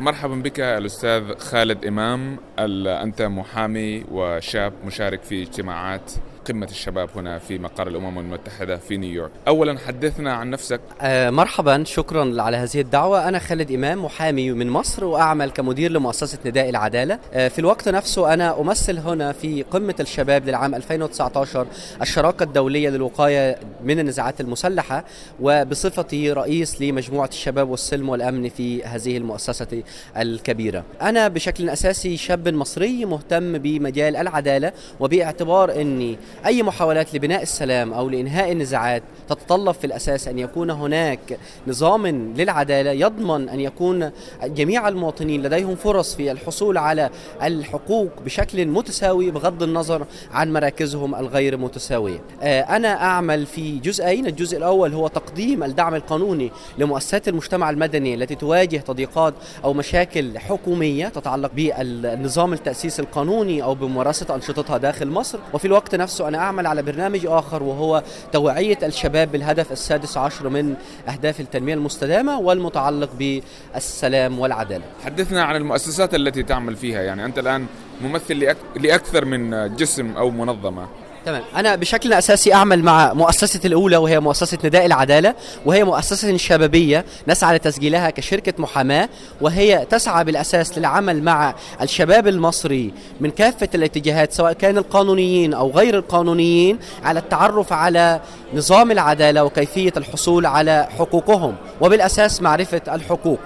مرحبا بك الأستاذ خالد إمام أنت محامي وشاب مشارك في اجتماعات قمة الشباب هنا في مقر الأمم المتحدة في نيويورك. أولا حدثنا عن نفسك. آه مرحبا شكرا على هذه الدعوة. أنا خالد إمام محامي من مصر وأعمل كمدير لمؤسسة نداء العدالة. آه في الوقت نفسه أنا أمثل هنا في قمة الشباب للعام 2019 الشراكة الدولية للوقاية من النزاعات المسلحة وبصفتي رئيس لمجموعة الشباب والسلم والأمن في هذه المؤسسة الكبيرة. أنا بشكل أساسي شاب مصري مهتم بمجال العدالة وباعتبار أني أي محاولات لبناء السلام أو لإنهاء النزاعات تتطلب في الأساس أن يكون هناك نظام للعدالة يضمن أن يكون جميع المواطنين لديهم فرص في الحصول على الحقوق بشكل متساوي بغض النظر عن مراكزهم الغير متساوية. أنا أعمل في جزئين الجزء الأول هو تقديم الدعم القانوني لمؤسسات المجتمع المدني التي تواجه تضييقات أو مشاكل حكومية تتعلق بالنظام التأسيسي القانوني أو بممارسة أنشطتها داخل مصر. وفي الوقت نفسه نفسه أنا أعمل على برنامج آخر وهو توعية الشباب بالهدف السادس عشر من أهداف التنمية المستدامة والمتعلق بالسلام والعدالة. حدثنا عن المؤسسات التي تعمل فيها يعني أنت الآن ممثل لأكثر من جسم أو منظمة. تمام. أنا بشكل أساسي أعمل مع مؤسسة الأولى وهي مؤسسة نداء العدالة وهي مؤسسة شبابية نسعى لتسجيلها كشركة محاماة وهي تسعى بالأساس للعمل مع الشباب المصري من كافة الاتجاهات سواء كان القانونيين أو غير القانونيين على التعرف على نظام العدالة وكيفية الحصول على حقوقهم وبالأساس معرفة الحقوق.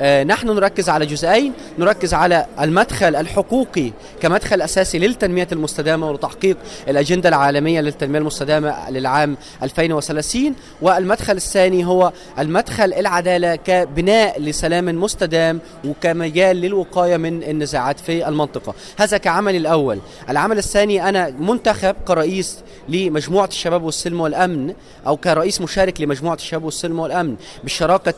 آه نحن نركز على جزئين نركز على المدخل الحقوقي كمدخل أساسي للتنمية المستدامة وتحقيق الأجندة العالمية للتنمية المستدامة للعام 2030 والمدخل الثاني هو المدخل العدالة كبناء لسلام مستدام وكمجال للوقاية من النزاعات في المنطقة. هذا كعملي الأول. العمل الثاني أنا منتخب كرئيس لمجموعة الشباب والسلم والأمن أو كرئيس مشارك لمجموعة الشباب والسلم والأمن بالشراكة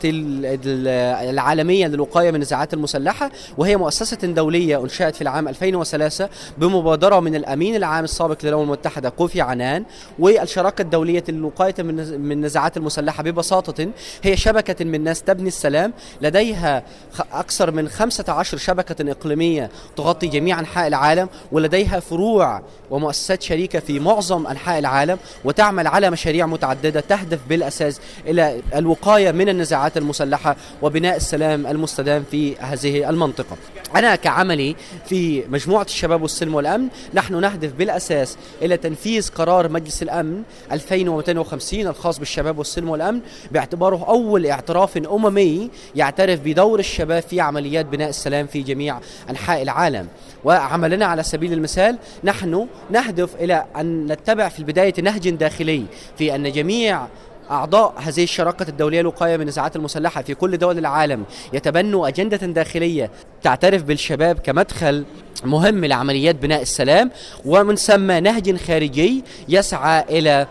العالمية للوقاية من النزاعات المسلحة وهي مؤسسة دولية أنشأت في العام 2003 بمبادرة من الأمين العام السابق للأمم المتحده كوفي عنان والشراكة الدولية للوقايه من النزاعات المسلحة ببساطة هي شبكة من ناس تبني السلام لديها أكثر من 15 شبكة إقليمية تغطي جميع أنحاء العالم ولديها فروع ومؤسسات شريكة في معظم أنحاء العالم وتعمل على مشاريع متعددة تهدف بالأساس إلى الوقاية من النزاعات المسلحة وبناء السلام المستدام في هذه المنطقة. أنا كعملي في مجموعة الشباب والسلم والأمن نحن نهدف بالأساس إلى تنفيذ قرار مجلس الأمن 2250 الخاص بالشباب والسلم والأمن باعتباره أول اعتراف أممي يعترف بدور الشباب في عمليات بناء السلام في جميع أنحاء العالم. وعملنا على سبيل المثال نحن نهدف إلى أن نتبع في البداية نهج داخلي في أن جميع أعضاء هذه الشراكة الدولية للوقاية من النزاعات المسلحة في كل دول العالم يتبنوا أجندة داخلية تعترف بالشباب كمدخل مهم لعمليات بناء السلام ومن ثم نهج خارجي يسعى إلى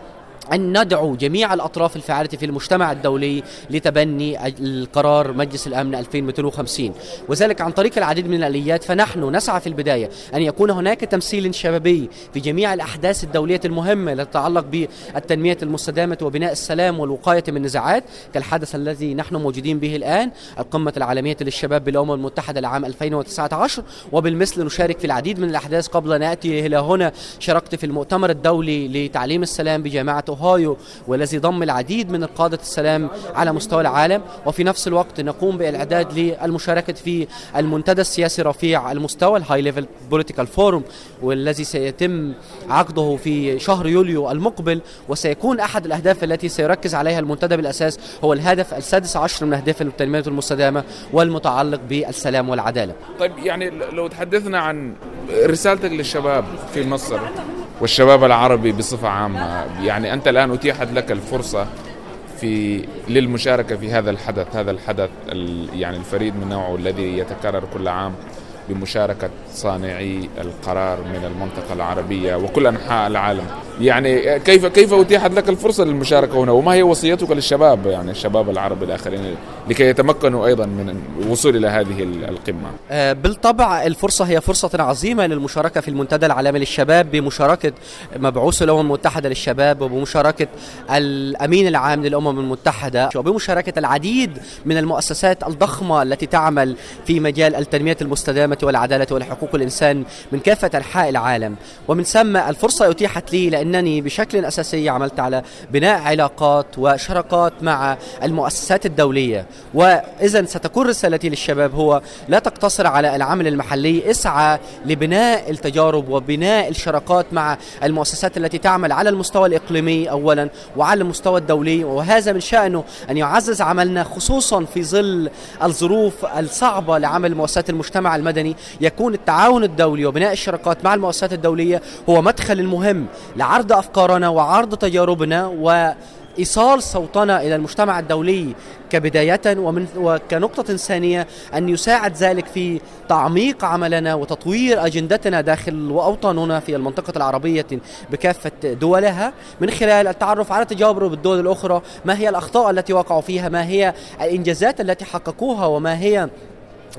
أن ندعو جميع الأطراف الفاعلة في المجتمع الدولي لتبني القرار مجلس الأمن 2250 وذلك عن طريق العديد من الآليات فنحن نسعى في البداية أن يكون هناك تمثيل شبابي في جميع الأحداث الدولية المهمة التي تتعلق بالتنمية المستدامة وبناء السلام والوقاية من النزاعات كالحدث الذي نحن موجودين به الآن القمة العالمية للشباب بالأمم المتحدة لعام 2019 وبالمثل نشارك في العديد من الأحداث قبل أن نأتي إلى هنا شاركت في المؤتمر الدولي لتعليم السلام بجامعة أوهايو والذي ضم العديد من قادة السلام على مستوى العالم. وفي نفس الوقت نقوم بإعداد للمشاركة في المنتدى السياسي رفيع المستوى ال High Level Political Forum والذي سيتم عقده في شهر يوليو المقبل. وسيكون أحد الأهداف التي سيركز عليها المنتدى بالأساس هو الهدف السادس عشر من أهداف التنمية المستدامة والمتعلق بالسلام والعدالة. طيب يعني لو تحدثنا عن رسالتك للشباب في مصر والشباب العربي بصفة عامة. يعني أنت الآن أتيحت لك الفرصة في للمشاركة في هذا الحدث هذا الحدث يعني الفريد من نوعه الذي يتكرر كل عام. بمشاركة صانعي القرار من المنطقة العربية وكل أنحاء العالم. يعني كيف كيف أتيحت لك الفرصة للمشاركة هنا؟ وما هي وصيتك للشباب؟ يعني الشباب العرب الآخرين لكي يتمكنوا أيضا من الوصول إلى هذه القمة. آه، بالطبع الفرصة هي فرصة عظيمة للمشاركة في المنتدى العالمي للشباب بمشاركة مبعوث الأمم المتحدة للشباب وبمشاركة الأمين العام للأمم المتحدة وبمشاركة العديد من المؤسسات الضخمة التي تعمل في مجال التنمية المستدامة والعدالة والحقوق الإنسان من كافة أنحاء العالم. ومن ثم الفرصة أتيحت لي لأنني بشكل أساسي عملت على بناء علاقات وشراكات مع المؤسسات الدولية. وإذا ستكون رسالتي للشباب هو لا تقتصر على العمل المحلي اسعى لبناء التجارب وبناء الشراكات مع المؤسسات التي تعمل على المستوى الإقليمي أولا وعلى المستوى الدولي. وهذا من شأنه أن يعزز عملنا خصوصا في ظل الظروف الصعبة لعمل مؤسسات المجتمع المدني. يكون التعاون الدولي وبناء الشراكات مع المؤسسات الدولية هو مدخل المهم لعرض أفكارنا وعرض تجاربنا و ايصال صوتنا إلى المجتمع الدولي كبداية ومن وكنقطة ثانية أن يساعد ذلك في تعميق عملنا وتطوير أجندتنا داخل وأوطاننا في المنطقة العربية بكافة دولها من خلال التعرف على تجارب الدول الأخرى ما هي الأخطاء التي وقعوا فيها ما هي الإنجازات التي حققوها وما هي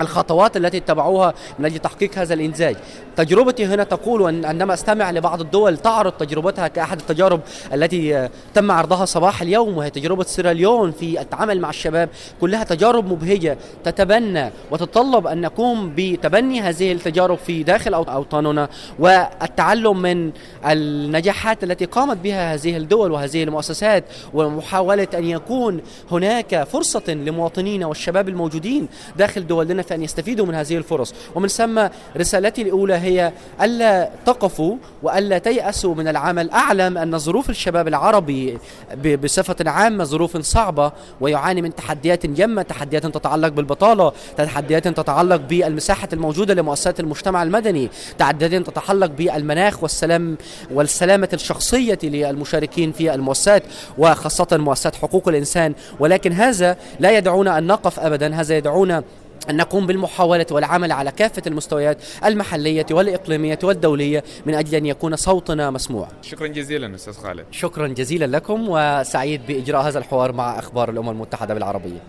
الخطوات التي اتبعوها من أجل تحقيق هذا الانتاج. تجربتي هنا تقول ان عندما أستمع لبعض الدول تعرض تجربتها كأحد التجارب التي تم عرضها صباح اليوم وهي تجربة سيراليون في التعامل مع الشباب كلها تجارب مبهجة تتبنى وتتطلب أن نقوم بتبني هذه التجارب في داخل أوطاننا والتعلم من النجاحات التي قامت بها هذه الدول وهذه المؤسسات ومحاولة أن يكون هناك فرصة لمواطنينا والشباب الموجودين داخل دولنا أن يستفيدوا من هذه الفرص. ومن ثم رسالتي الأولى هي ألا تقفوا وألا تيأسوا من العمل. أعلم أن ظروف الشباب العربي بصفة عامة ظروف صعبة ويعاني من تحديات جمة تحديات تتعلق بالبطالة تحديات تتعلق بالمساحة الموجودة لمؤسسات المجتمع المدني تحديات تتعلق بالمناخ والسلام والسلامة الشخصية للمشاركين في المؤسسات وخاصة مؤسسات حقوق الإنسان. ولكن هذا لا يدعونا أن نقف أبدا هذا يدعونا أن نقوم بالمحاولة والعمل على كافة المستويات المحلية والإقليمية والدولية من أجل أن يكون صوتنا مسموع. شكرا جزيلا أستاذ خالد. شكرا جزيلا لكم وسعيد بإجراء هذا الحوار مع أخبار الأمم المتحدة بالعربية.